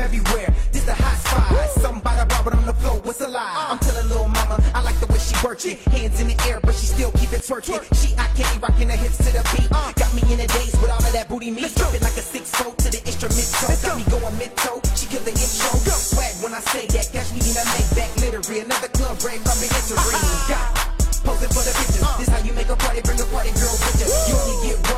Everywhere. This the hot spot. Something by the bar, but the floor. What's a lie? I'm telling little mama, I like the way she works it. Hands in the air, but she still keep it twerking. She I can't rocking her hips to the beat. Got me in the days with all of that booty meat. Dropping like a six foot to the instrument toe. Got me going mid toe. She kill the intro. Go. Swag when I say that. Catch me in a make back literary. Another club rave, I'm entering. Got posing for the pictures. This how you make a party, bring a party girl with you. You only get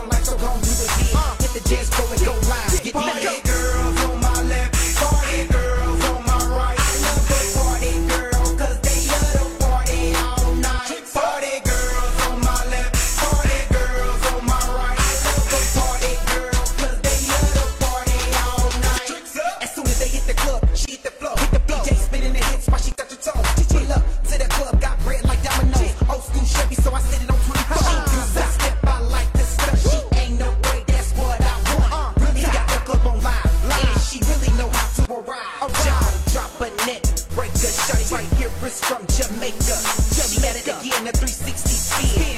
shot right here is from Jamaica. She at it again, a 360 spin.